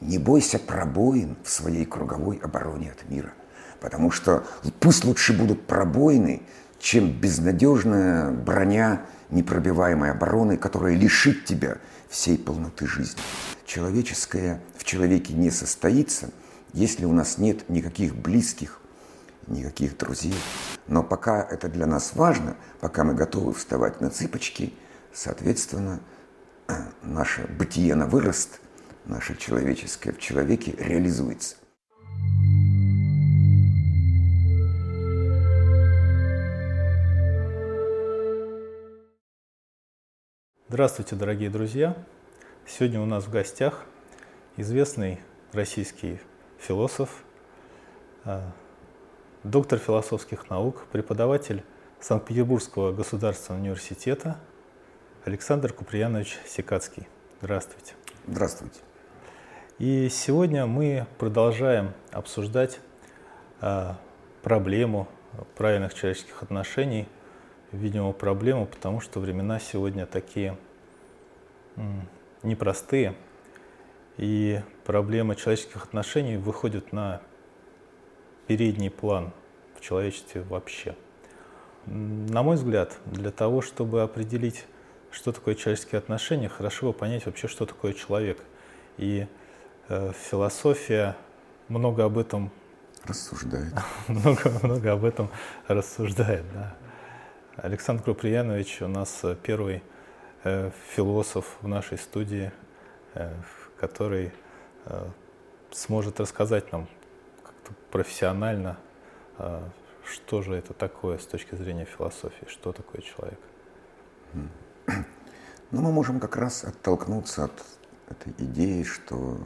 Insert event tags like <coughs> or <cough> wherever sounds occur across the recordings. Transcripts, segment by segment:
Не бойся пробоин в своей круговой обороне от мира. Потому что пусть лучше будут пробоины, чем безнадежная броня непробиваемой обороны, которая лишит тебя всей полноты жизни. Человеческое в человеке не состоится, если у нас нет никаких близких, никаких друзей. Но пока это для нас важно, пока мы готовы вставать на цыпочки, соответственно, <clears throat> наше бытие на вырост, наше человеческое в человеке реализуется. Здравствуйте, дорогие друзья! Сегодня у нас в гостях известный российский философ, а, доктор философских наук, преподаватель Санкт-Петербургского государственного университета Александр Куприянович Секацкий. Здравствуйте. Здравствуйте. И сегодня мы продолжаем обсуждать а, проблему правильных человеческих отношений – видимо, проблему, потому что времена сегодня такие непростые, и проблема человеческих отношений выходит на передний план в человечестве вообще. На мой взгляд, для того, чтобы определить, что такое человеческие отношения, хорошо бы понять вообще, что такое человек. И э, философия много об этом рассуждает. <laughs> много, много об этом рассуждает, да. Александр Круприянович у нас э, первый э, философ в нашей студии, э, который э, сможет рассказать нам как-то профессионально, э, что же это такое с точки зрения философии, что такое человек. <clears throat> Ну, мы можем как раз оттолкнуться от этой идеи, что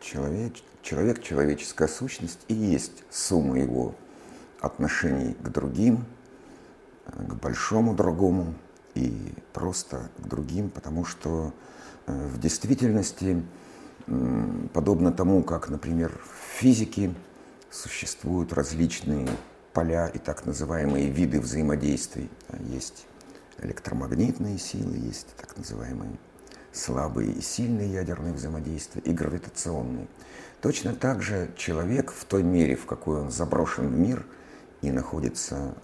человек, человек, человеческая сущность и есть сумма его отношений к другим – к большому другому и просто к другим, потому что э, в действительности, подобно тому, как, например, в физике существуют различные поля и так называемые виды взаимодействий. Есть электромагнитные силы, есть так называемые слабые и сильные ядерные взаимодействия и гравитационные. Точно так же человек в той мере, в какой он заброшен в мир и находится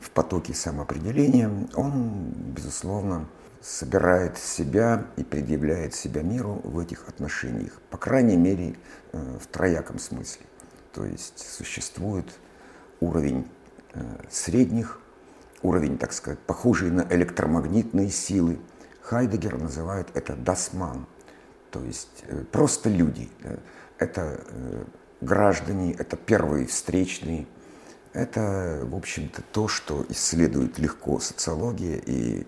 в потоке самоопределения, он, безусловно, собирает себя и предъявляет себя миру в этих отношениях, по крайней мере, э, в трояком смысле. То есть существует уровень э, средних, уровень, так сказать, похожий на электромагнитные силы. Хайдегер называет это дасман, то есть э, просто люди. Это граждане, это первые встречные, это, в общем-то, то, что исследует легко социология. И,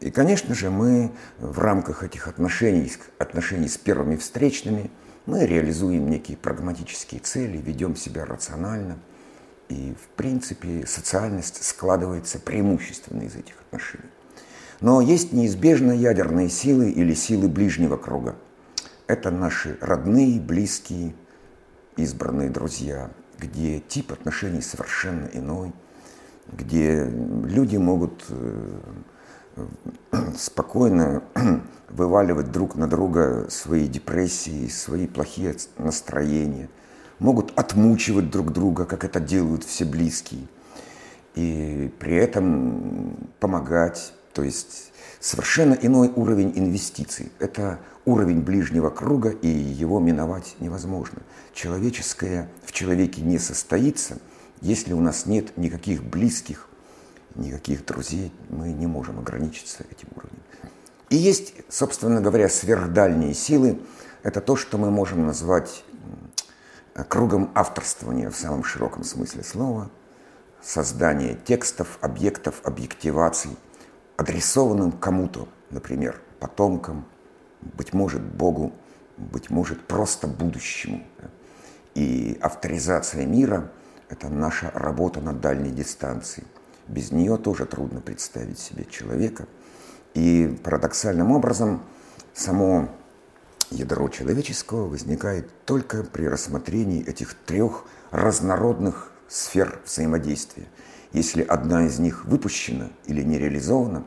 и конечно же, мы в рамках этих отношений, отношений с первыми встречными, мы реализуем некие прагматические цели, ведем себя рационально. И, в принципе, социальность складывается преимущественно из этих отношений. Но есть неизбежно ядерные силы или силы ближнего круга. Это наши родные, близкие, избранные друзья, где тип отношений совершенно иной, где люди могут э, <clears throat> спокойно <clears throat> вываливать друг на друга свои депрессии, свои плохие настроения, могут отмучивать друг друга, как это делают все близкие, и при этом помогать, то есть совершенно иной уровень инвестиций. Это уровень ближнего круга, и его миновать невозможно. Человеческое в человеке не состоится, если у нас нет никаких близких, никаких друзей, мы не можем ограничиться этим уровнем. И есть, собственно говоря, сверхдальние силы. Это то, что мы можем назвать кругом авторствования в самом широком смысле слова, создание текстов, объектов, объективаций – адресованным кому-то, например, потомкам, быть может, Богу, быть может, просто будущему. И авторизация мира – это наша работа на дальней дистанции. Без нее тоже трудно представить себе человека. И парадоксальным образом само ядро человеческого возникает только при рассмотрении этих трех разнородных сфер взаимодействия – если одна из них выпущена или не реализована,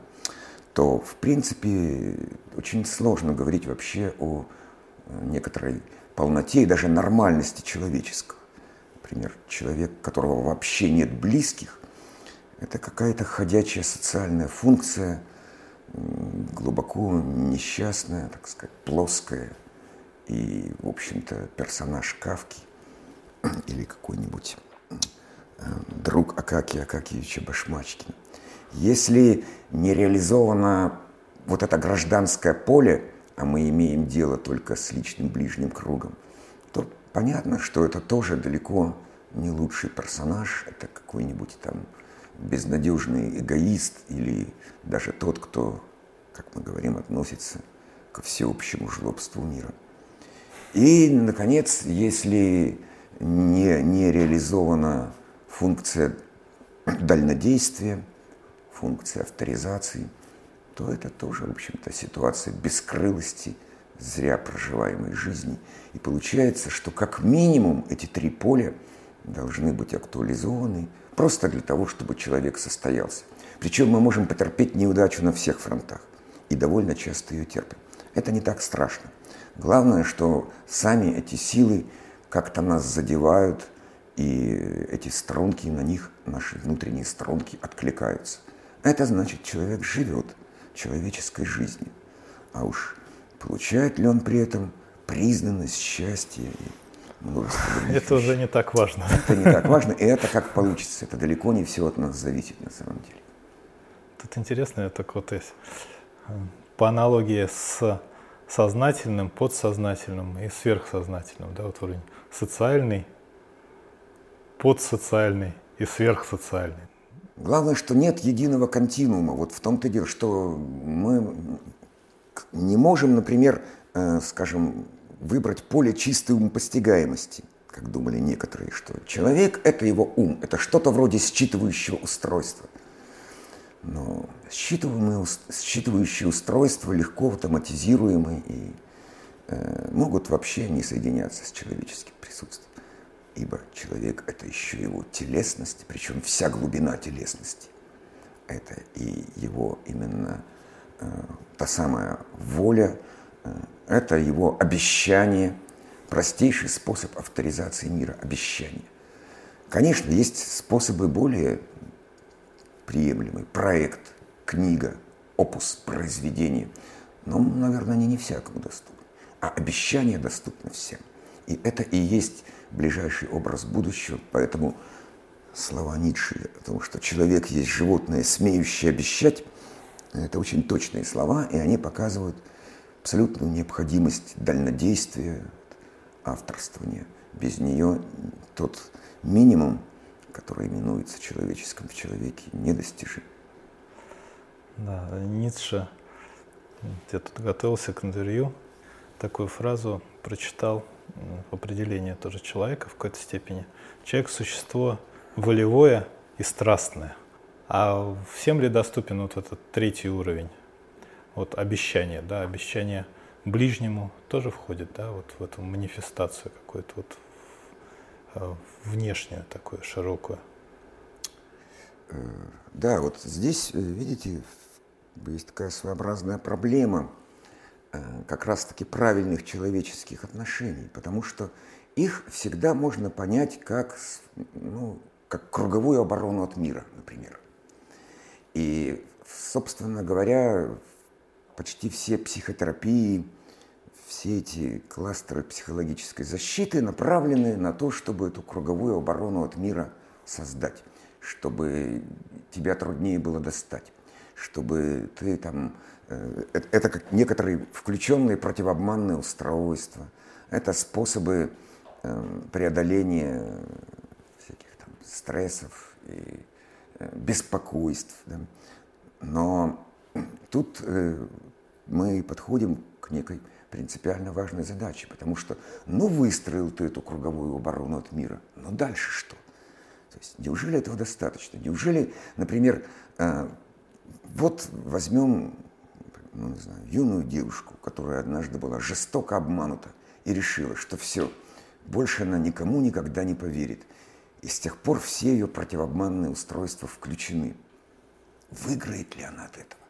то, в принципе, очень сложно говорить вообще о э, некоторой полноте и даже нормальности человеческого. Например, человек, у которого вообще нет близких, это какая-то ходячая социальная функция, глубоко несчастная, так сказать, плоская. И, в общем-то, персонаж Кавки <clears throat> или какой-нибудь друг Акакия Акакиевича Башмачкина. Если не реализовано вот это гражданское поле, а мы имеем дело только с личным ближним кругом, то понятно, что это тоже далеко не лучший персонаж, это какой-нибудь там безнадежный эгоист или даже тот, кто, как мы говорим, относится ко всеобщему жлобству мира. И, наконец, если не, не реализована функция дальнодействия, функция авторизации, то это тоже, в общем-то, ситуация бескрылости зря проживаемой жизни. И получается, что как минимум эти три поля должны быть актуализованы просто для того, чтобы человек состоялся. Причем мы можем потерпеть неудачу на всех фронтах и довольно часто ее терпим. Это не так страшно. Главное, что сами эти силы как-то нас задевают, и эти струнки на них, наши внутренние струнки, откликаются. Это значит, человек живет человеческой жизнью. А уж получает ли он при этом признанность, счастье и множество других Это уже не так важно. Это не так важно, и это как получится. Это далеко не все от нас зависит на самом деле. Тут интересно, так вот есть по аналогии с сознательным, подсознательным и сверхсознательным, да, вот уровень социальный, подсоциальный и сверхсоциальный. Главное, что нет единого континуума. Вот в том-то дело, что мы не можем, например, э, скажем, выбрать поле чистой умопостигаемости, как думали некоторые, что человек – это его ум, это что-то вроде считывающего устройства. Но считываемые, считывающие устройства легко автоматизируемы и э, могут вообще не соединяться с человеческим присутствием ибо человек – это еще его телесность, причем вся глубина телесности. Это и его именно э, та самая воля, э, это его обещание, простейший способ авторизации мира – обещание. Конечно, есть способы более приемлемые. Проект, книга, опус, произведение. Но, наверное, они не всякому доступны. А обещание доступно всем. И это и есть ближайший образ будущего. Поэтому слова Ницше о том, что человек есть животное, смеющее обещать, это очень точные слова, и они показывают абсолютную необходимость дальнодействия, авторствования. Без нее тот минимум, который именуется человеческим в человеке, недостижим. Да, Ницше, я тут готовился к интервью, такую фразу прочитал определение тоже человека в какой-то степени. Человек – существо волевое и страстное. А всем ли доступен вот этот третий уровень? Вот обещание, да, обещание ближнему тоже входит, да, вот в эту манифестацию какую-то вот э, внешнюю такую широкую. Э, да, вот здесь, э, видите, есть такая своеобразная проблема – как раз-таки правильных человеческих отношений, потому что их всегда можно понять как, ну, как круговую оборону от мира, например. И, собственно говоря, почти все психотерапии, все эти кластеры психологической защиты направлены на то, чтобы эту круговую оборону от мира создать, чтобы тебя труднее было достать, чтобы ты там Э, это как некоторые включенные противообманные устройства. Это способы э, преодоления всяких там стрессов и э, беспокойств. Да. Но тут мы подходим к некой принципиально важной задаче, потому что, ну, выстроил ты эту круговую оборону от мира, но дальше что? То есть, неужели этого достаточно? Неужели, например, вот возьмем ну, не знаю, юную девушку, которая однажды была жестоко обманута и решила, что все, больше она никому никогда не поверит. И с тех пор все ее противообманные устройства включены. Выиграет ли она от этого?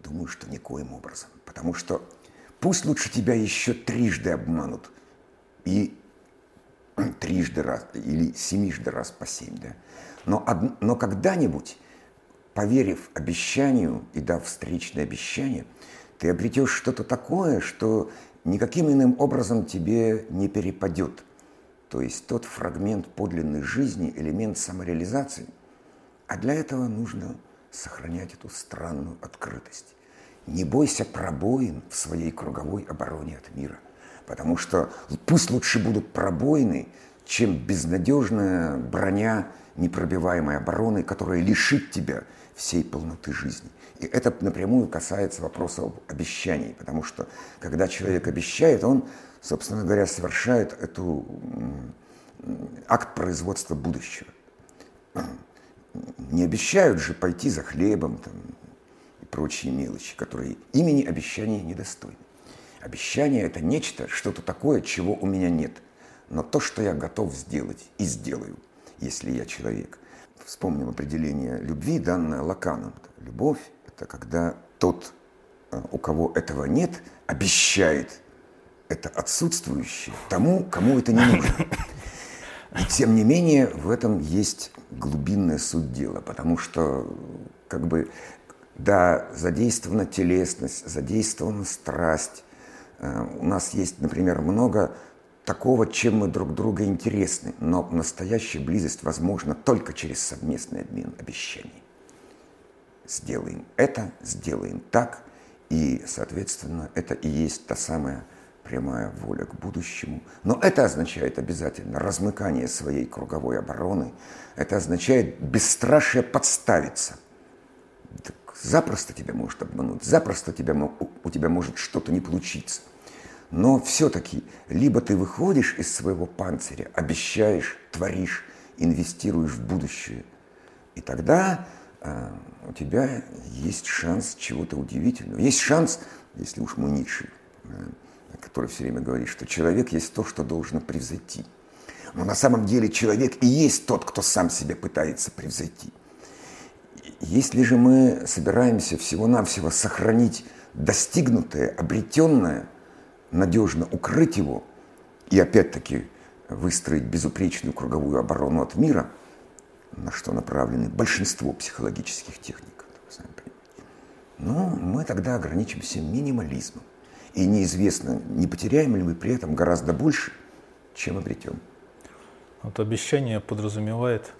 Думаю, что никоим образом. Потому что пусть лучше тебя еще трижды обманут. И трижды раз, или семижды раз по семь, да. Но, но когда-нибудь, поверив обещанию и дав встречное обещание, ты обретешь что-то такое, что никаким иным образом тебе не перепадет. То есть тот фрагмент подлинной жизни, элемент самореализации. А для этого нужно сохранять эту странную открытость. Не бойся пробоин в своей круговой обороне от мира, потому что пусть лучше будут пробоины, чем безнадежная броня непробиваемой обороны, которая лишит тебя всей полноты жизни. И это напрямую касается вопроса об обещании, потому что когда человек обещает, он, собственно говоря, совершает эту акт производства будущего. Не обещают же пойти за хлебом там, и прочие мелочи, которые имени обещания недостойны. Обещание – это нечто, что-то такое, чего у меня нет, но то, что я готов сделать и сделаю, если я человек. Вспомним определение любви, данное Лаканом. Любовь – это когда тот, э, у кого этого нет, обещает это отсутствующее тому, кому это не нужно. И тем не менее в этом есть глубинная суть дела, потому что как бы да, задействована телесность, задействована страсть. Э, у нас есть, например, много такого, чем мы друг друга интересны, но настоящая близость возможна только через совместный обмен обещаний. Сделаем это, сделаем так, и, соответственно, это и есть та самая прямая воля к будущему. Но это означает обязательно размыкание своей круговой обороны. Это означает бесстрашие подставиться. Так запросто тебя может обмануть, запросто тебя, у тебя может что-то не получиться. Но все-таки либо ты выходишь из своего панциря, обещаешь, творишь, инвестируешь в будущее, и тогда э, у тебя есть шанс чего-то удивительного. Есть шанс, если уж мы Ницше, э, который все время говорит, что человек есть то, что должно превзойти. Но на самом деле человек и есть тот, кто сам себя пытается превзойти. Если же мы собираемся всего-навсего сохранить достигнутое, обретенное, надежно укрыть его и опять-таки выстроить безупречную круговую оборону от мира, на что направлены большинство психологических техник, ну, мы тогда ограничимся минимализмом. И неизвестно, не потеряем ли мы при этом гораздо больше, чем обретем. Вот обещание подразумевает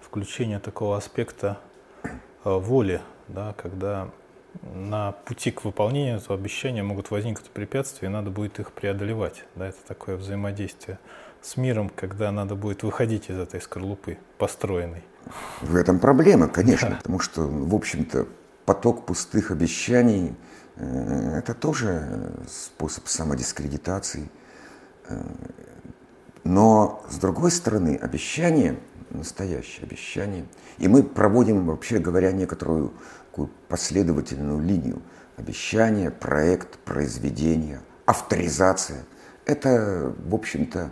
включение такого аспекта э, воли, да, когда на пути к выполнению этого обещания могут возникнуть препятствия, и надо будет их преодолевать. Да, это такое взаимодействие с миром, когда надо будет выходить из этой скорлупы построенной. В этом проблема, <laughs> конечно, да. потому что, в общем-то, поток пустых обещаний Э, это тоже способ самодискредитации. Э, но, с другой стороны, обещание, настоящее обещание, и мы проводим, вообще говоря, некоторую такую последовательную линию. Обещание, проект, произведение, авторизация. Это, в общем-то,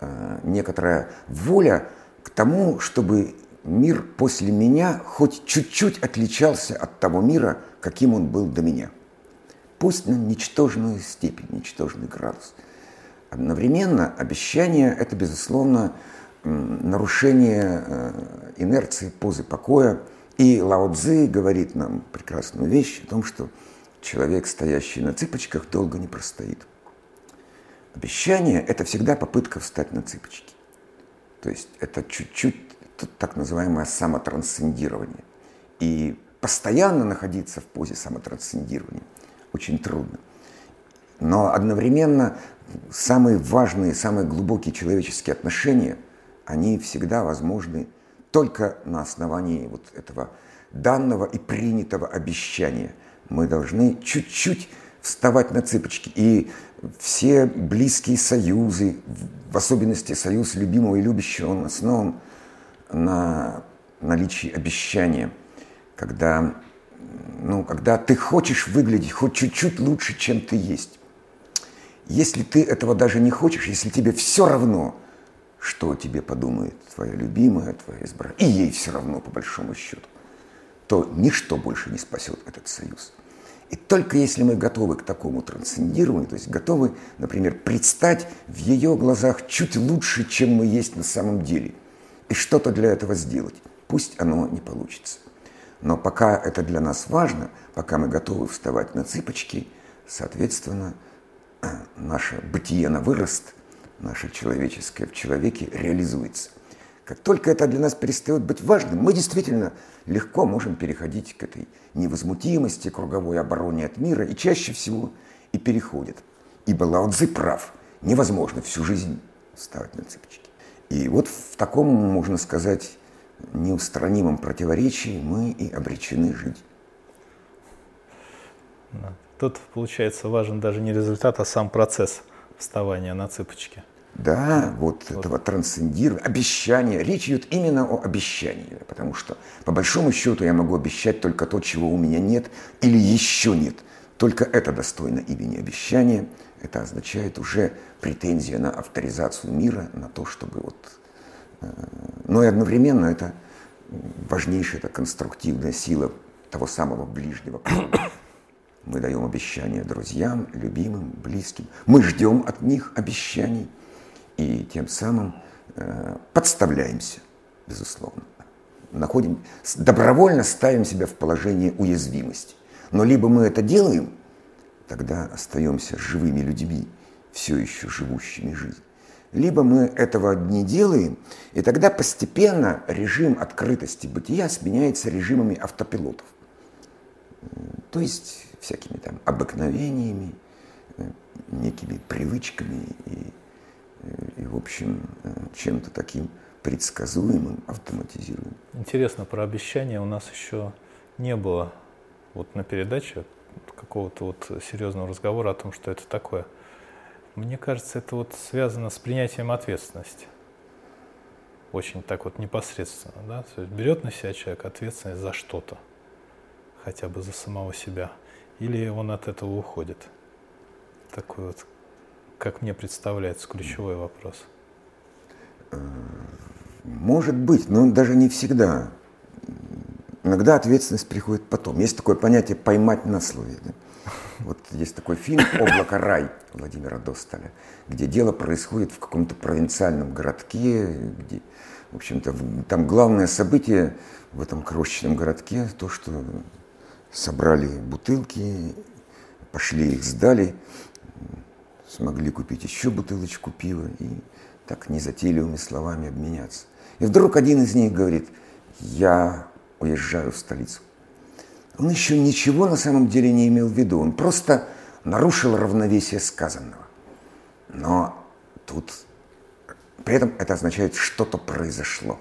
э, некоторая воля к тому, чтобы мир после меня хоть чуть-чуть отличался от того мира, каким он был до меня – пусть на ничтожную степень, ничтожный градус. Одновременно обещание – это, безусловно, нарушение э, инерции позы покоя. И Лао Цзи говорит нам прекрасную вещь о том, что человек, стоящий на цыпочках, долго не простоит. Обещание – это всегда попытка встать на цыпочки. То есть это чуть-чуть так называемое самотрансцендирование. И постоянно находиться в позе самотрансцендирования – очень трудно. Но одновременно самые важные, самые глубокие человеческие отношения, они всегда возможны только на основании вот этого данного и принятого обещания. Мы должны чуть-чуть вставать на цыпочки. И все близкие союзы, в особенности союз любимого и любящего, он основан на наличии обещания, когда ну, когда ты хочешь выглядеть хоть чуть-чуть лучше, чем ты есть. Если ты этого даже не хочешь, если тебе все равно, что тебе подумает твоя любимая, твоя избранная, и ей все равно, по большому счету, то ничто больше не спасет этот союз. И только если мы готовы к такому трансцендированию, то есть готовы, например, предстать в ее глазах чуть лучше, чем мы есть на самом деле, и что-то для этого сделать, пусть оно не получится. Но пока это для нас важно, пока мы готовы вставать на цыпочки, соответственно, наше бытие на вырост, наше человеческое в человеке реализуется. Как только это для нас перестает быть важным, мы действительно легко можем переходить к этой невозмутимости, круговой обороне от мира, и чаще всего и переходит. Ибо Лао Цзи прав, невозможно всю жизнь вставать на цыпочки. И вот в таком, можно сказать, неустранимом противоречии мы и обречены жить. Тут, получается, важен даже не результат, а сам процесс вставания на цыпочки. Да, вот, вот этого трансцендирования, обещания. Речь идет именно о обещании, потому что по большому счету я могу обещать только то, чего у меня нет или еще нет. Только это достойно имени обещания. Это означает уже претензия на авторизацию мира, на то, чтобы вот... Э, но и одновременно это важнейшая, это конструктивная сила того самого ближнего. Мы даем обещания друзьям, любимым, близким. Мы ждем от них обещаний – и тем самым э, подставляемся, безусловно. Находим, добровольно ставим себя в положение уязвимости. Но либо мы это делаем, тогда остаемся живыми людьми, все еще живущими жизнь. Либо мы этого не делаем, и тогда постепенно режим открытости бытия сменяется режимами автопилотов. То есть всякими там обыкновениями, э, некими привычками и и, в общем, э, чем-то таким предсказуемым, автоматизируемым. Интересно, про обещания у нас еще не было вот на передаче какого-то вот серьезного разговора о том, что это такое. Мне кажется, это вот связано с принятием ответственности. Очень так вот непосредственно, да? То есть берет на себя человек ответственность за что-то, хотя бы за самого себя, или он от этого уходит. Такой вот как мне представляется, ключевой вопрос. Может быть, но даже не всегда. Иногда ответственность приходит потом. Есть такое понятие «поймать на слове». Да? <laughs> Вот есть такой фильм «Облако рай» Владимира Досталя, где дело происходит в каком-то провинциальном городке, где, в общем-то, там главное событие в этом крошечном городке то, что собрали бутылки, пошли их сдали, смогли купить еще бутылочку пива и так незатейливыми словами обменяться. И вдруг один из них говорит, я уезжаю в столицу. Он еще ничего на самом деле не имел в виду, он просто нарушил равновесие сказанного. Но тут при этом это означает, что-то произошло.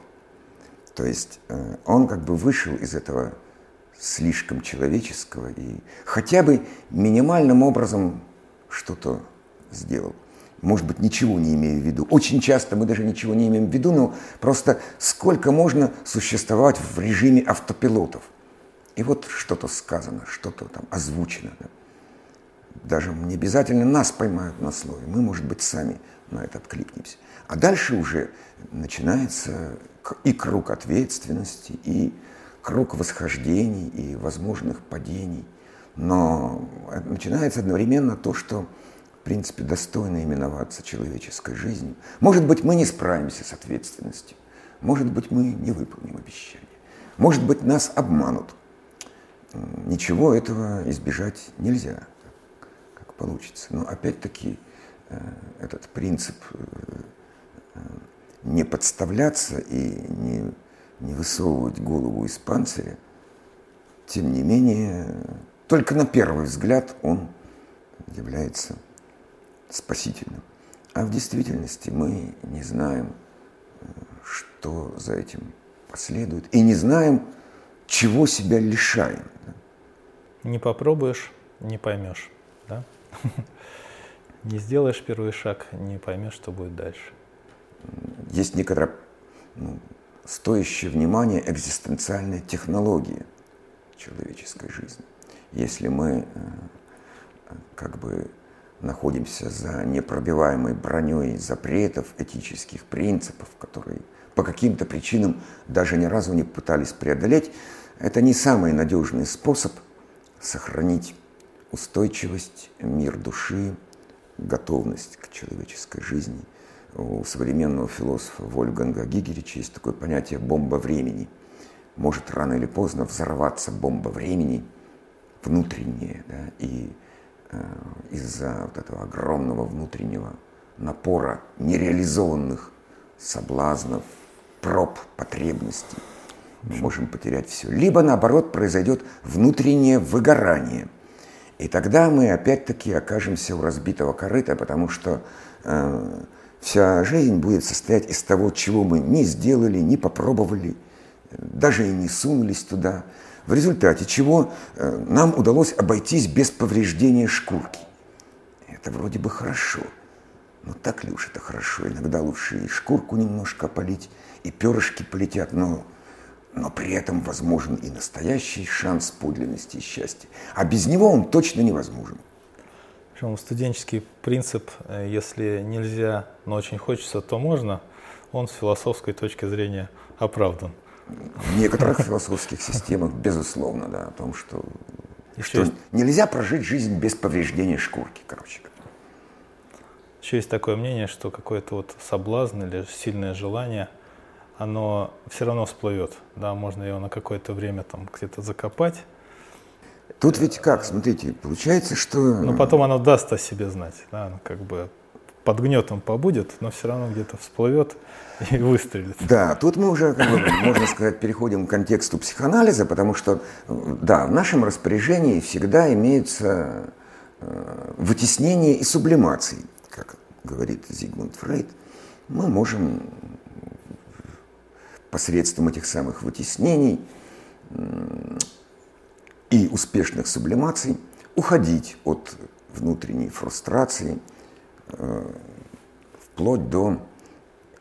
То есть э, он как бы вышел из этого слишком человеческого и хотя бы минимальным образом что-то сделал. Может быть, ничего не имею в виду. Очень часто мы даже ничего не имеем в виду, но просто сколько можно существовать в режиме автопилотов. И вот что-то сказано, что-то там озвучено. Да? Даже не обязательно нас поймают на слове, мы, может быть, сами на это откликнемся. А дальше уже начинается и круг ответственности, и круг восхождений, и возможных падений. Но начинается одновременно то, что в принципе, достойно именоваться человеческой жизнью. Может быть, мы не справимся с ответственностью. Может быть, мы не выполним обещание. Может быть, нас обманут. Ничего этого избежать нельзя, как получится. Но опять-таки э, этот принцип э, э, не подставляться и не, не высовывать голову из панциря, тем не менее, только на первый взгляд он является спасительным. А в действительности мы не знаем, что за этим последует, и не знаем, чего себя лишаем. Не попробуешь, не поймешь. Да? <laughs> Не сделаешь первый шаг, не поймешь, что будет дальше. Есть некоторая ну, стоящая внимания экзистенциальная технология человеческой жизни. Если мы э, как бы находимся за непробиваемой броней запретов, этических принципов, которые по каким-то причинам даже ни разу не пытались преодолеть, это не самый надежный способ сохранить устойчивость, мир души, готовность к человеческой жизни. У современного философа Вольфганга Гигерича есть такое понятие «бомба времени». Может рано или поздно взорваться бомба времени внутренняя, да, и э, из-за вот этого огромного внутреннего напора нереализованных соблазнов, проб, потребностей, мы можем потерять все. Либо, наоборот, произойдет внутреннее выгорание. И тогда мы опять-таки окажемся у разбитого корыта, потому что э, вся жизнь будет состоять из того, чего мы не сделали, не попробовали, даже и не сунулись туда, в результате чего э, нам удалось обойтись без повреждения шкурки. Это вроде бы хорошо. Но так ли уж это хорошо? Иногда лучше и шкурку немножко полить, и перышки полетят, но, но при этом возможен и настоящий шанс подлинности и счастья. А без него он точно невозможен. Причем студенческий принцип, э, если нельзя, но очень хочется, то можно, он с философской точки зрения оправдан. В некоторых философских системах, безусловно, да, о том, что, что есть... нельзя прожить жизнь без повреждения шкурки, короче говоря. Еще есть такое мнение, что какое-то вот соблазн или сильное желание, оно все равно всплывет. Да, можно его на какое-то время там где-то закопать. Тут ведь как, смотрите, получается, что... Но потом оно даст о себе знать. Да, как бы под гнетом побудет, но все равно где-то всплывет <laughs> и выстрелит. Да, тут мы уже, как бы, можно сказать, переходим к контексту психоанализа, потому что, да, в нашем распоряжении всегда имеются э, вытеснения и сублимации, как говорит Зигмунд Фрейд. Мы можем посредством этих самых вытеснений и успешных сублимаций уходить от внутренней фрустрации – Э, вплоть до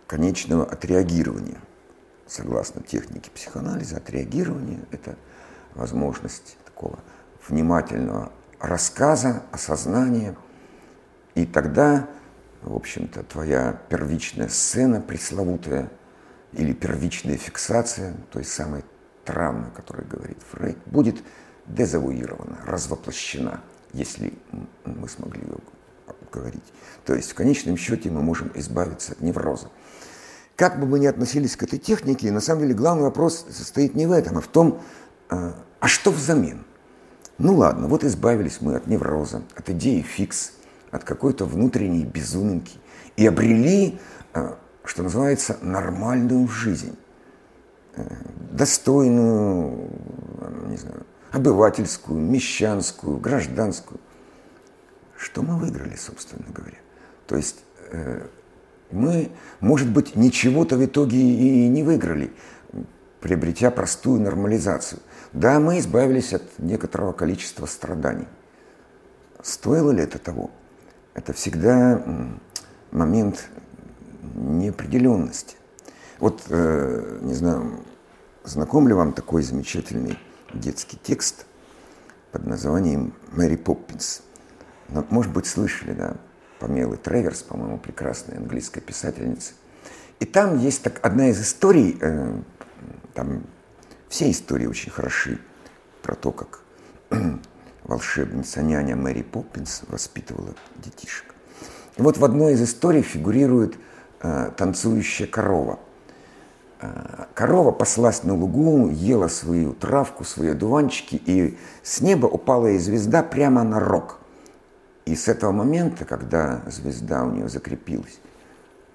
конечного отреагирования. Согласно технике психоанализа, отреагирование – это возможность такого внимательного рассказа, осознания. И тогда, в общем-то, твоя первичная сцена пресловутая или первичная фиксация той самой травмы, о которой говорит Фрейд, будет дезавуирована, развоплощена, если мы смогли ее говорить. То есть в конечном счете мы можем избавиться от невроза. Как бы мы ни относились к этой технике, на самом деле главный вопрос состоит не в этом, а в том, а, а что взамен? Ну ладно, вот избавились мы от невроза, от идеи фикс, от какой-то внутренней безуминки и обрели, а, что называется, нормальную жизнь, э, достойную, не знаю, обывательскую, мещанскую, гражданскую – что мы выиграли, собственно говоря. То есть э, мы, может быть, ничего-то в итоге и не выиграли, приобретя простую нормализацию. Да, мы избавились от некоторого количества страданий. Стоило ли это того? Это всегда момент неопределенности. Вот, э, не знаю, знаком ли вам такой замечательный детский текст под названием «Мэри Поппинс»? Но, может быть, слышали, да, Памелы Треверс, по-моему, прекрасная английская писательница. И там есть так, одна из историй, э, там все истории очень хороши, про то, как <clears throat> волшебница няня Мэри Поппинс воспитывала детишек. И вот в одной из историй фигурирует э, танцующая корова. Э, корова паслась на лугу, ела свою травку, свои одуванчики, и с неба упала ей звезда прямо на рог – и с этого момента, когда звезда у нее закрепилась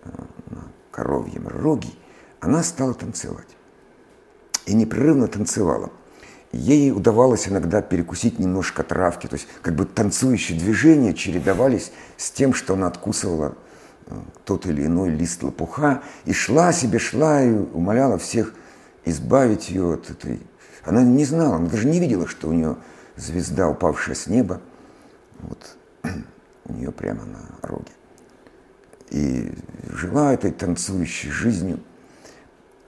э, на коровьем роге, она стала танцевать. И непрерывно танцевала. Ей удавалось иногда перекусить немножко травки, то есть как бы танцующие движения чередовались с тем, что она откусывала тот или иной лист лопуха, и шла себе, шла и умоляла всех избавить ее от этой... Она не знала, она даже не видела, что у нее звезда, упавшая с неба, вот, <clears throat> у нее прямо на роге. И жила этой танцующей жизнью.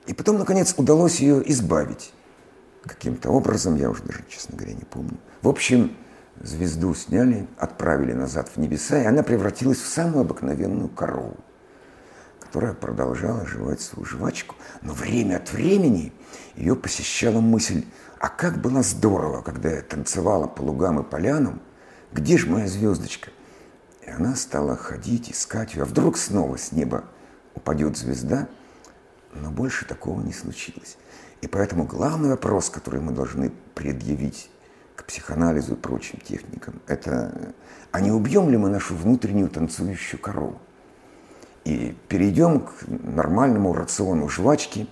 И потом, наконец, удалось ее избавить. Каким-то образом, я уже даже, честно говоря, не помню. В общем, звезду сняли, отправили назад в небеса, и она превратилась в самую обыкновенную корову, которая продолжала жевать свою жвачку. Но время от времени ее посещала мысль, а как было здорово, когда я танцевала по лугам и полянам, где же моя звездочка? И она стала ходить, искать ее, а вдруг снова с неба упадет звезда, но больше такого не случилось. И поэтому главный вопрос, который мы должны предъявить к психоанализу и прочим техникам, это а не убьем ли мы нашу внутреннюю танцующую корову? И перейдем к нормальному рациону жвачки,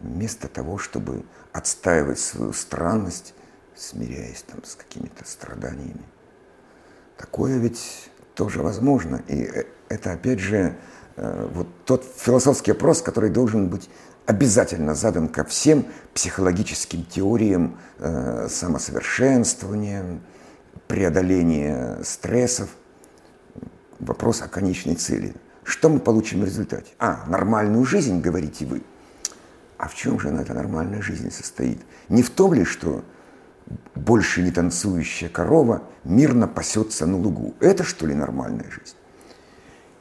вместо того, чтобы отстаивать свою странность, смиряясь там с какими-то страданиями. Такое ведь тоже возможно. И э, это, опять же, э, вот тот философский вопрос, который должен быть обязательно задан ко всем психологическим теориям э, самосовершенствования, преодоления стрессов. Вопрос о конечной цели. Что мы получим в результате? А, нормальную жизнь, говорите вы. А в чем же она, эта нормальная жизнь, состоит? Не в том ли, что больше не танцующая корова мирно пасется на лугу? Это, что ли, нормальная жизнь?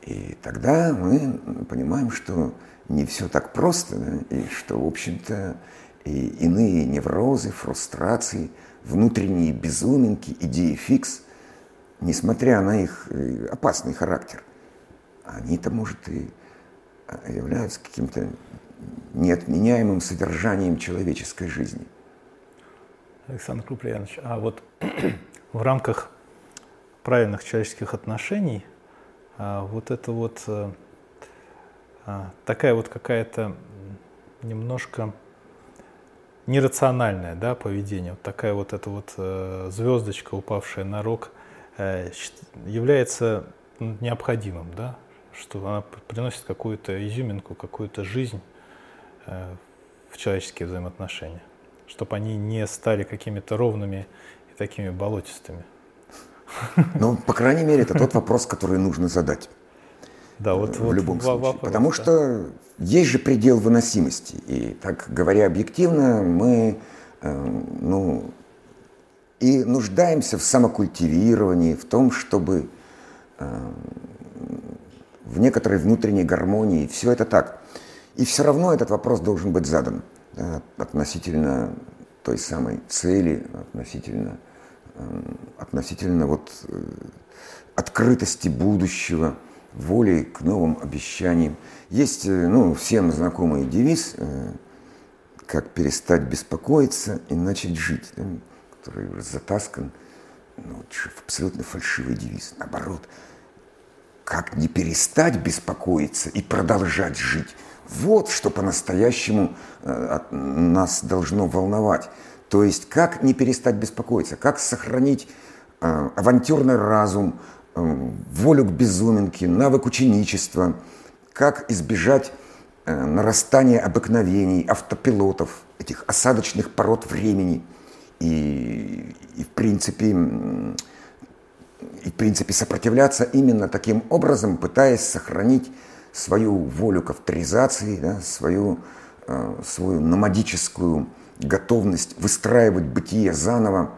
И тогда мы понимаем, что не все так просто, и что, в общем-то, и иные неврозы, фрустрации, внутренние безуминки, идеи фикс, несмотря на их э, опасный характер, они-то, может, и а, являются каким-то неотменяемым содержанием человеческой жизни. Александр Куприянович, а вот <clears throat> в рамках правильных человеческих отношений а, вот это вот э, такая вот какая-то немножко нерациональное да, поведение, вот такая вот эта вот э, звездочка, упавшая на рог, э, является необходимым, да, что она приносит какую-то изюминку, какую-то жизнь э, в человеческие взаимоотношения, чтобы они не стали какими-то ровными и такими болотистыми. Ну, по крайней мере, это тот вопрос, который нужно задать. Да, вот, в вот любом случае. Вопрос, Потому да. что есть же предел выносимости. И так говоря объективно, мы э, ну, и нуждаемся в самокультивировании, в том, чтобы э, в некоторой внутренней гармонии. Все это так. И все равно этот вопрос должен быть задан да, относительно той самой цели, относительно, э, относительно вот, э, открытости будущего – волей к новым обещаниям. Есть э, ну, всем знакомый девиз, э, как перестать беспокоиться и начать жить, да, который затаскан. Ну, абсолютно фальшивый девиз. Наоборот, как не перестать беспокоиться и продолжать жить. Вот что по-настоящему э, нас должно волновать. То есть, как не перестать беспокоиться, как сохранить авантюрный разум, волю к безуминке, навык ученичества, как избежать э, нарастания обыкновений, автопилотов, этих осадочных пород времени. И, и в принципе и в принципе сопротивляться именно таким образом, пытаясь сохранить свою волю к авторизации, да, свою, э, свою номадическую готовность выстраивать бытие заново,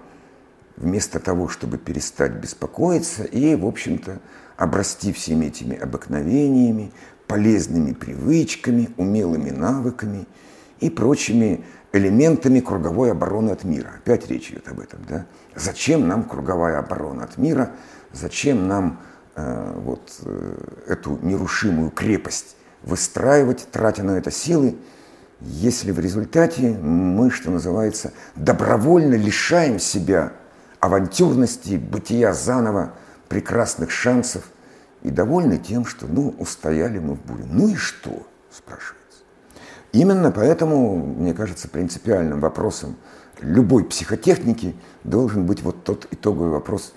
вместо того, чтобы перестать беспокоиться и, в общем-то, обрасти всеми этими обыкновениями, полезными привычками, умелыми навыками и прочими элементами круговой обороны от мира. Опять речь идет об этом, да? Зачем нам круговая оборона от мира? Зачем нам э, вот э, эту нерушимую крепость выстраивать, тратя на это силы, если в результате мы, что называется, добровольно лишаем себя авантюрности, бытия заново, прекрасных шансов и довольны тем, что, ну, устояли мы в буре. Ну и что, спрашивается. Именно поэтому, мне кажется, принципиальным вопросом любой психотехники должен быть вот тот итоговый вопрос,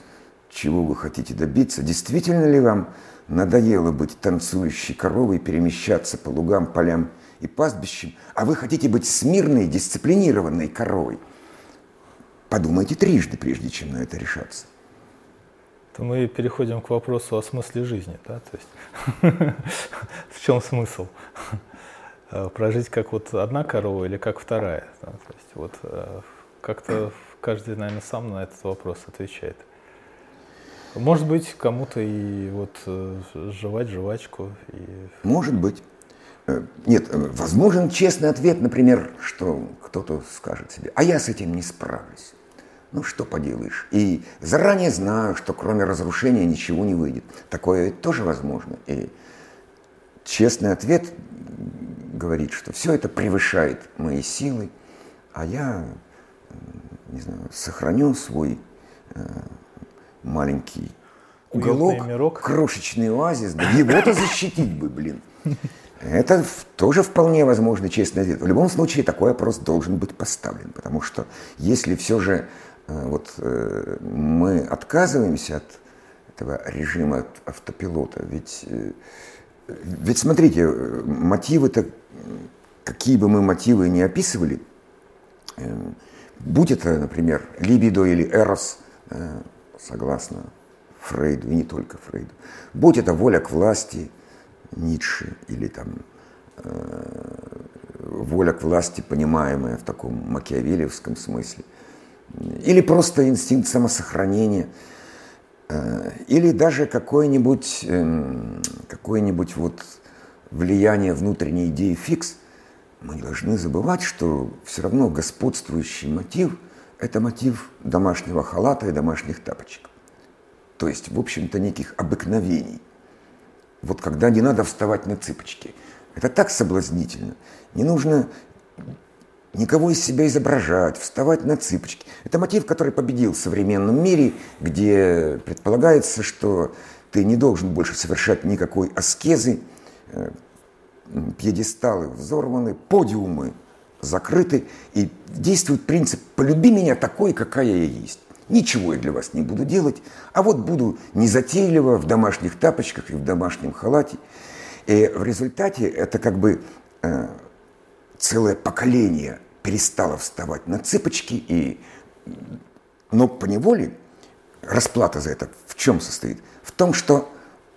чего вы хотите добиться. Действительно ли вам надоело быть танцующей коровой, перемещаться по лугам, полям и пастбищам, а вы хотите быть смирной, дисциплинированной коровой – Подумайте трижды, прежде чем на это решаться. То мы переходим к вопросу о смысле жизни. Да? То есть, <laughs> в чем смысл? Э, прожить как вот одна корова или как вторая? Да? То есть, вот, э, как-то каждый, наверное, сам на этот вопрос отвечает. Может быть, кому-то и вот э, жевать жвачку. И... Может быть. Нет, возможен честный ответ, например, что кто-то скажет себе, а я с этим не справлюсь. Ну, что поделаешь. И заранее знаю, что кроме разрушения ничего не выйдет. Такое ведь тоже возможно. И честный ответ говорит, что все это превышает мои силы, а я, не знаю, сохраню свой э, маленький уголок, мирок. крошечный оазис, да его-то защитить бы, блин. Это тоже вполне возможно честный ответ. В любом случае такой вопрос должен быть поставлен, потому что если все же э, вот э, мы отказываемся от этого режима автопилота, ведь, э, ведь смотрите, мотивы-то, какие бы мы мотивы не описывали, будь это, например, либидо или эрос, согласно Фрейду, и не только Фрейду, будь это воля к власти, Ницше или там э, воля к власти, понимаемая в таком макиавелевском смысле, или просто инстинкт самосохранения, э, или даже какое-нибудь э, какое вот влияние внутренней идеи фикс, мы не должны забывать, что все равно господствующий мотив – это мотив домашнего халата и домашних тапочек. То есть, в общем-то, неких обыкновений вот когда не надо вставать на цыпочки. Это так соблазнительно. Не нужно никого из себя изображать, вставать на цыпочки. Это мотив, который победил в современном мире, где предполагается, что ты не должен больше совершать никакой аскезы, э, пьедесталы взорваны, подиумы закрыты, и действует принцип «полюби меня такой, какая я есть». Ничего я для вас не буду делать, а вот буду незатейливо в домашних тапочках и в домашнем халате. И в результате это как бы э, целое поколение перестало вставать на цыпочки, и, но по неволе расплата за это в чем состоит? В том, что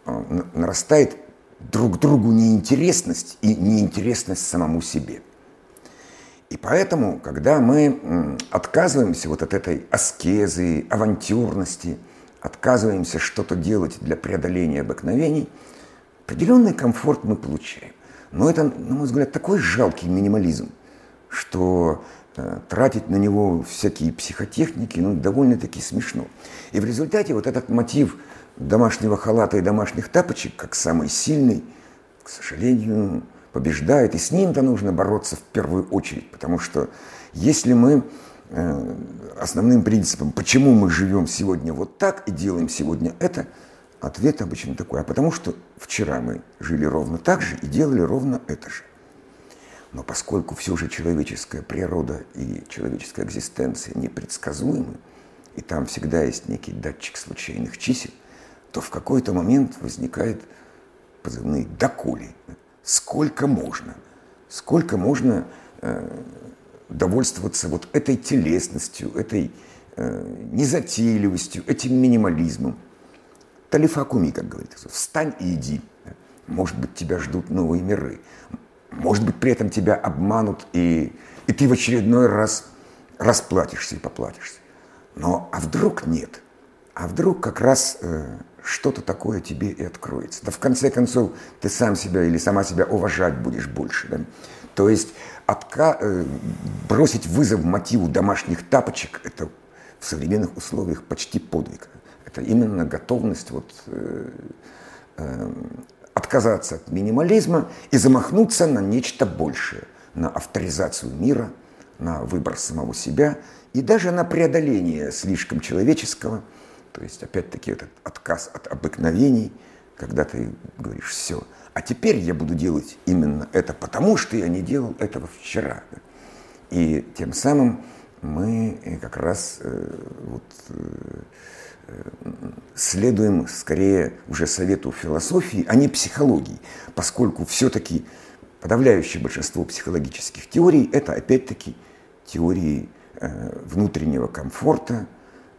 э, нарастает друг другу неинтересность и неинтересность самому себе – и поэтому, когда мы отказываемся вот от этой аскезы, авантюрности, отказываемся что-то делать для преодоления обыкновений, определенный комфорт мы получаем. Но это, на мой взгляд, такой жалкий минимализм, что э, тратить на него всякие психотехники, ну, довольно-таки смешно. И в результате вот этот мотив домашнего халата и домашних тапочек, как самый сильный, к сожалению, побеждает, и с ним-то нужно бороться в первую очередь, потому что если мы э, основным принципом, почему мы живем сегодня вот так и делаем сегодня это, ответ обычно такой, а потому что вчера мы жили ровно так же и делали ровно это же. Но поскольку все же человеческая природа и человеческая экзистенция непредсказуемы, и там всегда есть некий датчик случайных чисел, то в какой-то момент возникает позывные «доколи», сколько можно, сколько можно э, довольствоваться вот этой телесностью, этой э, незатейливостью, этим минимализмом. Талифакуми, как говорится, встань и иди. Может быть, тебя ждут новые миры. Может быть, при этом тебя обманут, и, и ты в очередной раз расплатишься и поплатишься. Но а вдруг нет? А вдруг как раз э, что-то такое тебе и откроется. Да в конце концов ты сам себя или сама себя уважать будешь больше. Да? То есть отка... Э, бросить вызов мотиву домашних тапочек – это в современных условиях почти подвиг. Это именно готовность вот, э, э, отказаться от минимализма и замахнуться на нечто большее, на авторизацию мира, на выбор самого себя и даже на преодоление слишком человеческого – то есть, опять-таки, этот отказ от обыкновений, когда ты говоришь все. А теперь я буду делать именно это, потому что я не делал этого вчера. И тем самым мы э, как раз э, вот, э, следуем скорее уже совету философии, а не психологии, поскольку все-таки подавляющее большинство психологических теорий – это опять-таки теории внутреннего комфорта,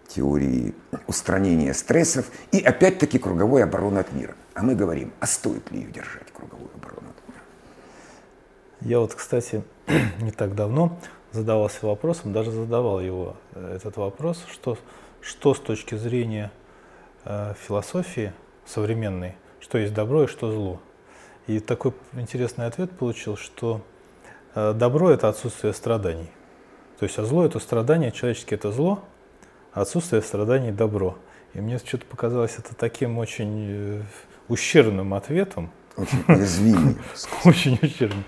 теории устранения стрессов и опять-таки круговой обороны от мира. А мы говорим, а стоит ли ее держать, круговую оборону от мира? Я вот, кстати, <clears throat> не так давно задавался вопросом, даже задавал его э, этот вопрос, что, что с точки зрения э, философии современной, что есть добро и что зло. И такой интересный ответ получил, что э, добро – это отсутствие страданий. То есть, а зло – это страдание, человеческое – это зло – отсутствие страданий – добро. И мне что-то показалось это таким очень э, ущербным ответом. Очень уязвимый. <laughs> Очень ущербным.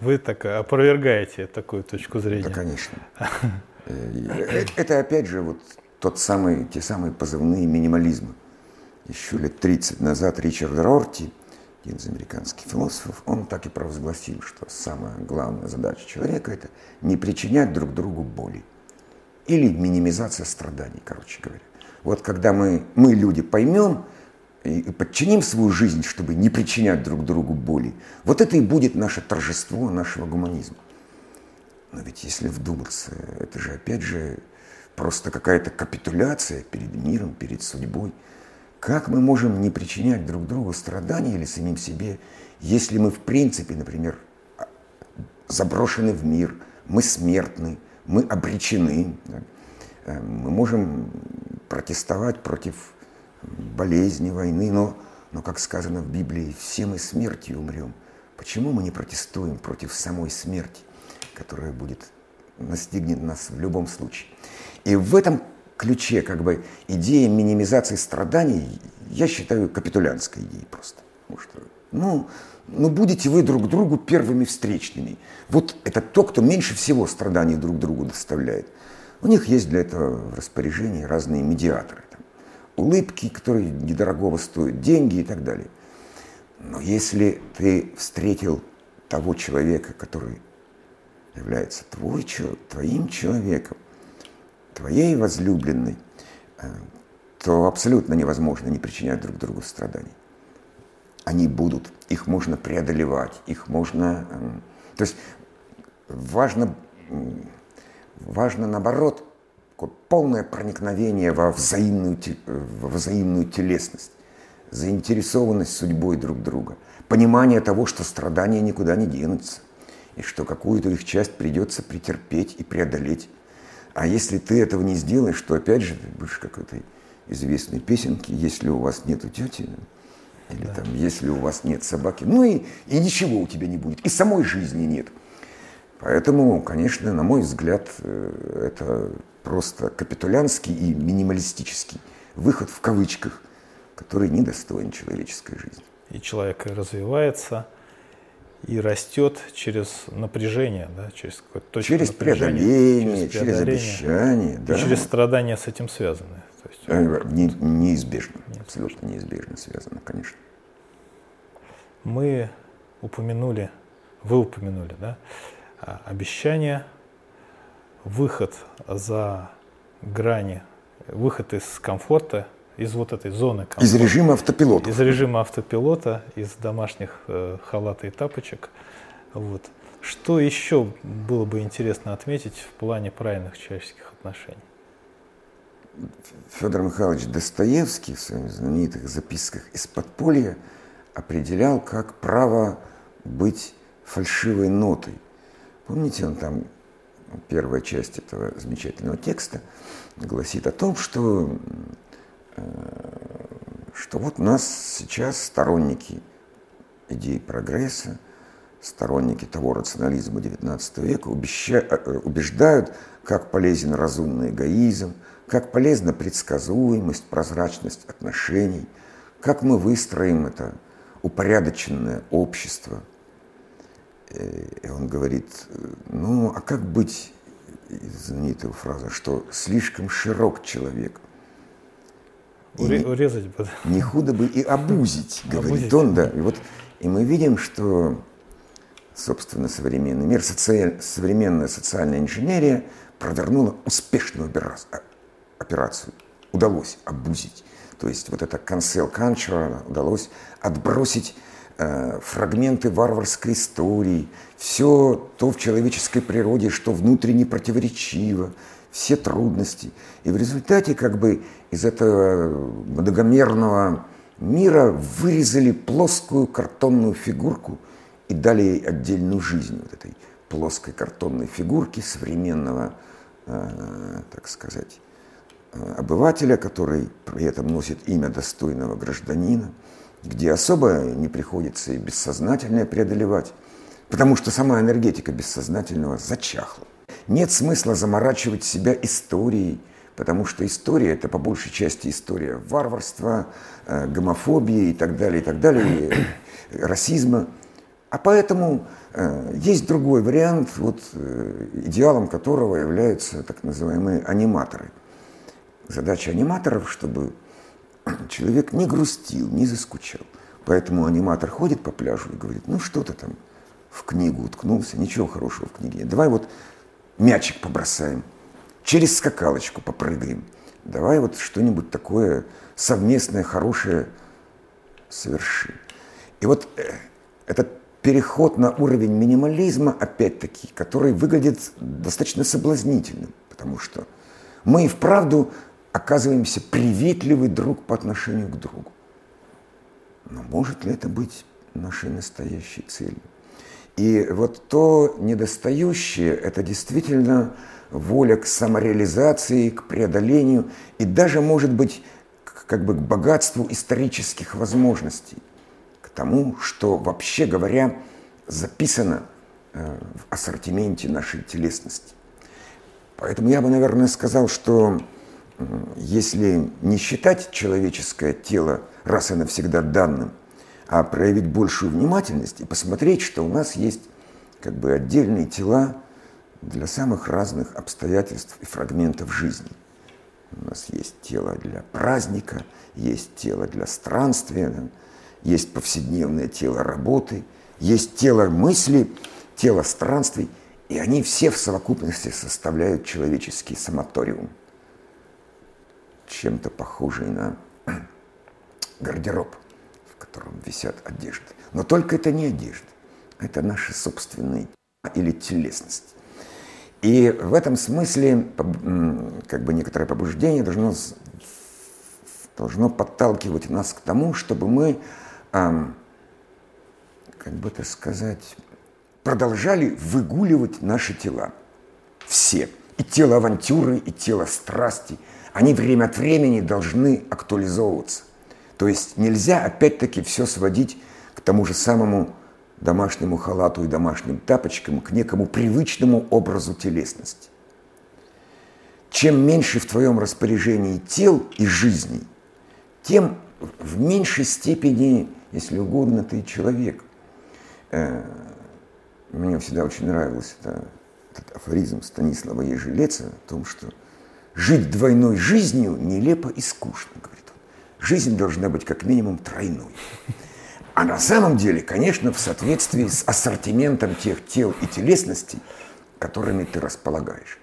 Вы так опровергаете такую точку зрения. Да, конечно. <laughs> Э, это опять же вот тот самый, те самые позывные минимализма. Еще лет 30 назад Ричард Рорти, один из американских философов, он так и провозгласил, что самая главная задача человека – это не причинять друг другу боли. Или минимизация страданий, короче говоря. Вот когда мы, мы люди, поймем и подчиним свою жизнь, чтобы не причинять друг другу боли, вот это и будет наше торжество нашего гуманизма. Но ведь если вдуматься, это же опять же просто какая-то капитуляция перед миром, перед судьбой. Как мы можем не причинять друг другу страданий или самим себе, если мы в принципе, например, заброшены в мир, мы смертны, мы обречены. Э, мы можем протестовать против болезни, войны, но, но, как сказано в Библии, все мы смертью умрем. Почему мы не протестуем против самой смерти, которая будет настигнет нас в любом случае? И в этом ключе как бы идея минимизации страданий, я считаю, капитулянской идеей просто. Потому что, ну, ну, будете вы друг другу первыми встречными. Вот это то, кто меньше всего страданий друг другу доставляет. У них есть для этого в распоряжении разные медиаторы. Там, улыбки, которые недорогого стоят, деньги и так далее. Но если ты встретил того человека, который является твой, твоим человеком, твоей возлюбленной, э, то абсолютно невозможно не причинять друг другу страданий. Они будут, их можно преодолевать, их можно... Эм, то есть важно важно, наоборот, полное проникновение во взаимную, во взаимную телесность, заинтересованность судьбой друг друга, понимание того, что страдания никуда не денутся, и что какую-то их часть придется претерпеть и преодолеть. А если ты этого не сделаешь, то опять же ты будешь какой-то известной песенки, если у вас нету тети, или да. там, если у вас нет собаки, ну и, и ничего у тебя не будет, и самой жизни нет. Поэтому, конечно, на мой взгляд, э, это просто капитулянский и минималистический выход в кавычках, который недостоин человеческой жизни. И человек развивается и растет через напряжение, да, через какое-то через преодоление, через, преодоление, через обещание, да. через страдания с этим связаны. То есть, э, не, неизбежно, неизбежно, абсолютно неизбежно связано, конечно. Мы упомянули, вы упомянули, да, а, обещания, выход за грани, выход из комфорта, из вот этой зоны комфорта. Из режима автопилота. Из режима автопилота, из домашних э, халата и тапочек. Вот. Что еще было бы интересно отметить в плане правильных человеческих отношений? Федор Михайлович Достоевский в своих знаменитых записках из подполья определял как право быть фальшивой нотой. Помните, он там, первая часть этого замечательного текста гласит о том, что, что вот у нас сейчас сторонники идеи прогресса, сторонники того рационализма XIX века э, убеждают, как полезен разумный эгоизм, как полезна предсказуемость, прозрачность отношений, как мы выстроим это упорядоченное общество – Э, и он говорит, ну, а как быть, знаменитая фраза, что слишком широк человек. И Урезать бы. Не худо бы и обузить, <laughs> говорит обузить. он, да. И вот и мы видим, что, собственно, современный мир, соци... современная социальная инженерия провернула успешную операцию. Удалось обузить. То есть вот это cancel culture удалось отбросить Э, фрагменты варварской истории, все то в человеческой природе, что внутренне противоречиво, все трудности. И в результате как бы из этого многомерного мира вырезали плоскую картонную фигурку и дали ей отдельную жизнь вот этой плоской картонной фигурки современного, э, так сказать, э, обывателя, который при этом носит имя достойного гражданина – где особо не приходится и бессознательное преодолевать, потому что сама энергетика бессознательного зачахла. Нет смысла заморачивать себя историей, потому что история – это по большей части история варварства, э, гомофобии и так далее, и так далее, и расизма. А поэтому э, есть другой вариант, вот, э, идеалом которого являются так называемые аниматоры. Задача аниматоров, чтобы <clears throat> человек не грустил, не заскучал. Поэтому аниматор ходит по пляжу и говорит, ну что ты там в книгу уткнулся, ничего хорошего в книге нет. Давай вот мячик побросаем, через скакалочку попрыгаем. Давай вот что-нибудь такое совместное, хорошее совершим. И вот э, этот переход на уровень минимализма, опять-таки, который выглядит достаточно соблазнительным, потому что мы и вправду оказываемся приветливы друг по отношению к другу. Но может ли это быть нашей настоящей целью? И вот то недостающее – это действительно воля к самореализации, к преодолению и даже, может быть, как бы к богатству исторических возможностей, к тому, что, вообще говоря, записано э, в ассортименте нашей телесности. Поэтому я бы, наверное, сказал, что если не считать человеческое тело раз и навсегда данным, а проявить большую внимательность и посмотреть, что у нас есть как бы отдельные тела для самых разных обстоятельств и фрагментов жизни. У нас есть тело для праздника, есть тело для странствия, есть повседневное тело работы, есть тело мысли, тело странствий, и они все в совокупности составляют человеческий самоториум чем-то похожий на <clears throat> гардероб, котором висят одежды. Но только это не одежда, это наши собственные или телесность. И в этом смысле как бы некоторое побуждение должно, должно подталкивать нас к тому, чтобы мы, как бы это сказать, продолжали выгуливать наши тела. Все. И тело авантюры, и тело страсти – они время от времени должны актуализовываться. То есть нельзя опять-таки все сводить к тому же самому домашнему халату и домашним тапочкам, к некому привычному образу телесности. Чем меньше в твоем распоряжении тел и жизней, тем в меньшей степени, если угодно, ты человек. Э, мне всегда очень нравился это, этот афоризм Станислава Ежелеца о том, что Жить двойной жизнью нелепо и скучно. Жизнь должна быть как минимум тройной. А на самом деле, конечно, в соответствии с ассортиментом тех тел и телесностей, которыми ты располагаешь.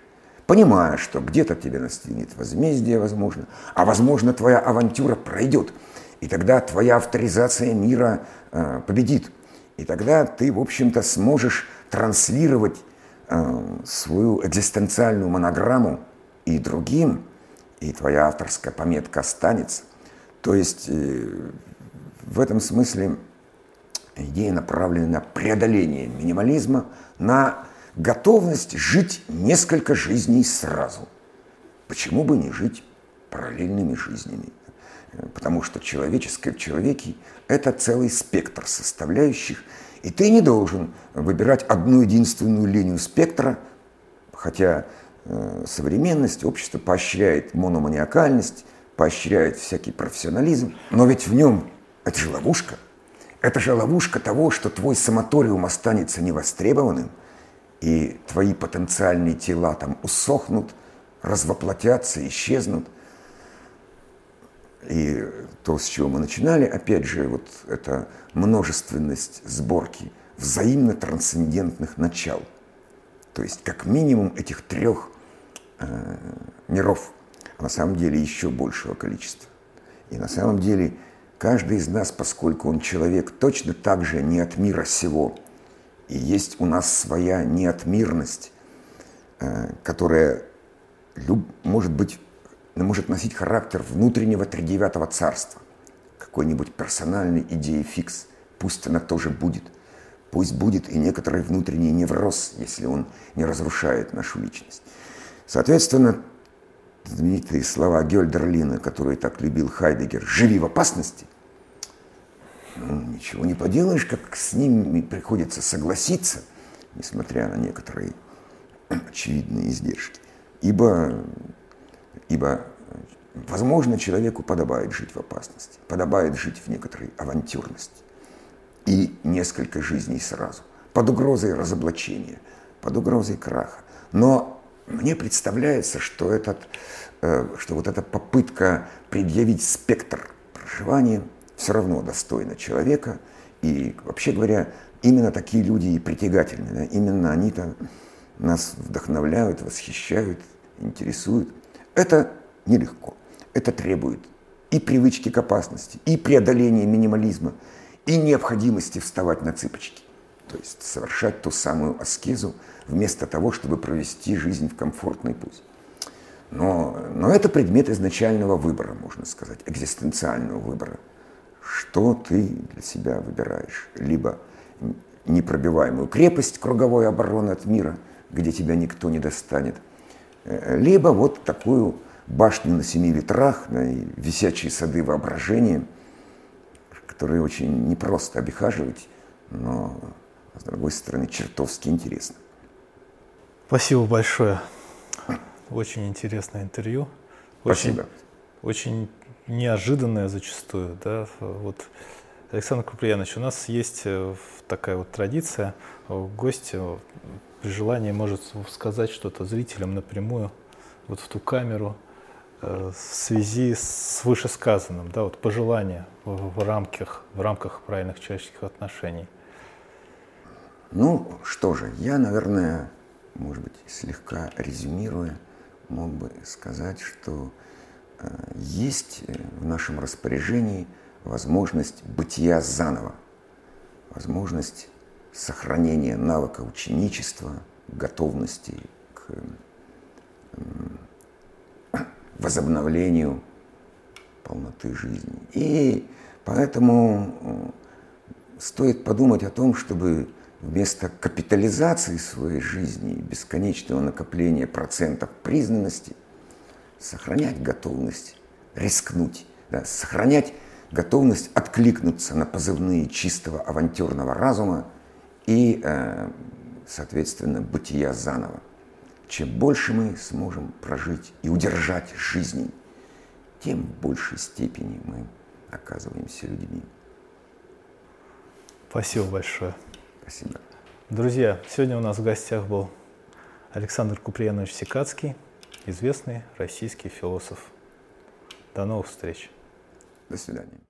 Понимая, что где-то тебе настигнет возмездие, возможно, а возможно, твоя авантюра пройдет, и тогда твоя авторизация мира э, победит. И тогда ты, в общем-то, сможешь транслировать э, свою экзистенциальную монограмму и другим, и твоя авторская пометка останется. То есть э, в этом смысле идея направлена на преодоление минимализма, на готовность жить несколько жизней сразу. Почему бы не жить параллельными жизнями? Потому что человеческое в человеке – это целый спектр составляющих, и ты не должен выбирать одну единственную линию спектра, хотя Э, современность, общество поощряет мономаниакальность, поощряет всякий профессионализм, но ведь в нем это же ловушка. Это же ловушка того, что твой самоториум останется невостребованным, и твои потенциальные тела там усохнут, развоплотятся, исчезнут. И то, с чего мы начинали, опять же, вот эта множественность сборки взаимно трансцендентных начал. То есть как минимум этих трех э, миров, а на самом деле еще большего количества. И на самом деле каждый из нас, поскольку он человек, точно так же не от мира сего. И есть у нас своя неотмирность, э, которая может быть, может носить характер внутреннего тридевятого царства, какой-нибудь персональной идеи фикс. Пусть она тоже будет. Пусть будет и некоторый внутренний невроз, если он не разрушает нашу личность. Соответственно, знаменитые слова Гёльдерлина, которые так любил Хайдегер, «живи в опасности», ну, ничего не поделаешь, как с ними приходится согласиться, несмотря на некоторые очевидные издержки. Ибо Ибо, возможно, человеку подобает жить в опасности, подобает жить в некоторой авантюрности. И несколько жизней сразу, под угрозой разоблачения, под угрозой краха. Но мне представляется, что, этот, э, что вот эта попытка предъявить спектр проживания все равно достойна человека. И, вообще говоря, именно такие люди и притягательны. Да? Именно они-то нас вдохновляют, восхищают, интересуют. Это нелегко. Это требует и привычки к опасности, и преодоления минимализма, и необходимости вставать на цыпочки. То есть совершать ту самую аскезу, вместо того, чтобы провести жизнь в комфортный путь. Но, но это предмет изначального выбора, можно сказать, экзистенциального выбора. Что ты для себя выбираешь? Либо непробиваемую крепость круговой обороны от мира, где тебя никто не достанет, э, либо вот такую башню на семи ветрах, и висячие сады воображения, которые очень непросто обихаживать, но, с другой стороны, чертовски интересно. Спасибо большое. Очень интересное интервью. Очень, Спасибо. Очень неожиданное зачастую. Да? Вот, Александр Куприянович, у нас есть э, такая вот традиция. Гость э, при желании может сказать что-то зрителям напрямую, вот в ту камеру, э, в связи с вышесказанным, да, вот пожелания в, в, рамках, в рамках правильных человеческих отношений. Ну, что же, я, наверное, может быть, слегка резюмируя, мог бы сказать, что э, есть э, в нашем распоряжении возможность бытия заново, возможность сохранения навыка ученичества, готовности к <coughs> возобновлению полноты жизни. И поэтому стоит подумать о том, чтобы вместо капитализации своей жизни и бесконечного накопления процентов признанности, сохранять готовность рискнуть, да, сохранять готовность откликнуться на позывные чистого авантюрного разума и, э, соответственно, бытия заново. Чем больше мы сможем прожить и удержать жизни, тем в большей степени мы оказываемся людьми. Спасибо большое. Спасибо. Друзья, сегодня у нас в гостях был Александр Куприянович Секацкий, известный российский философ. До новых встреч. До свидания.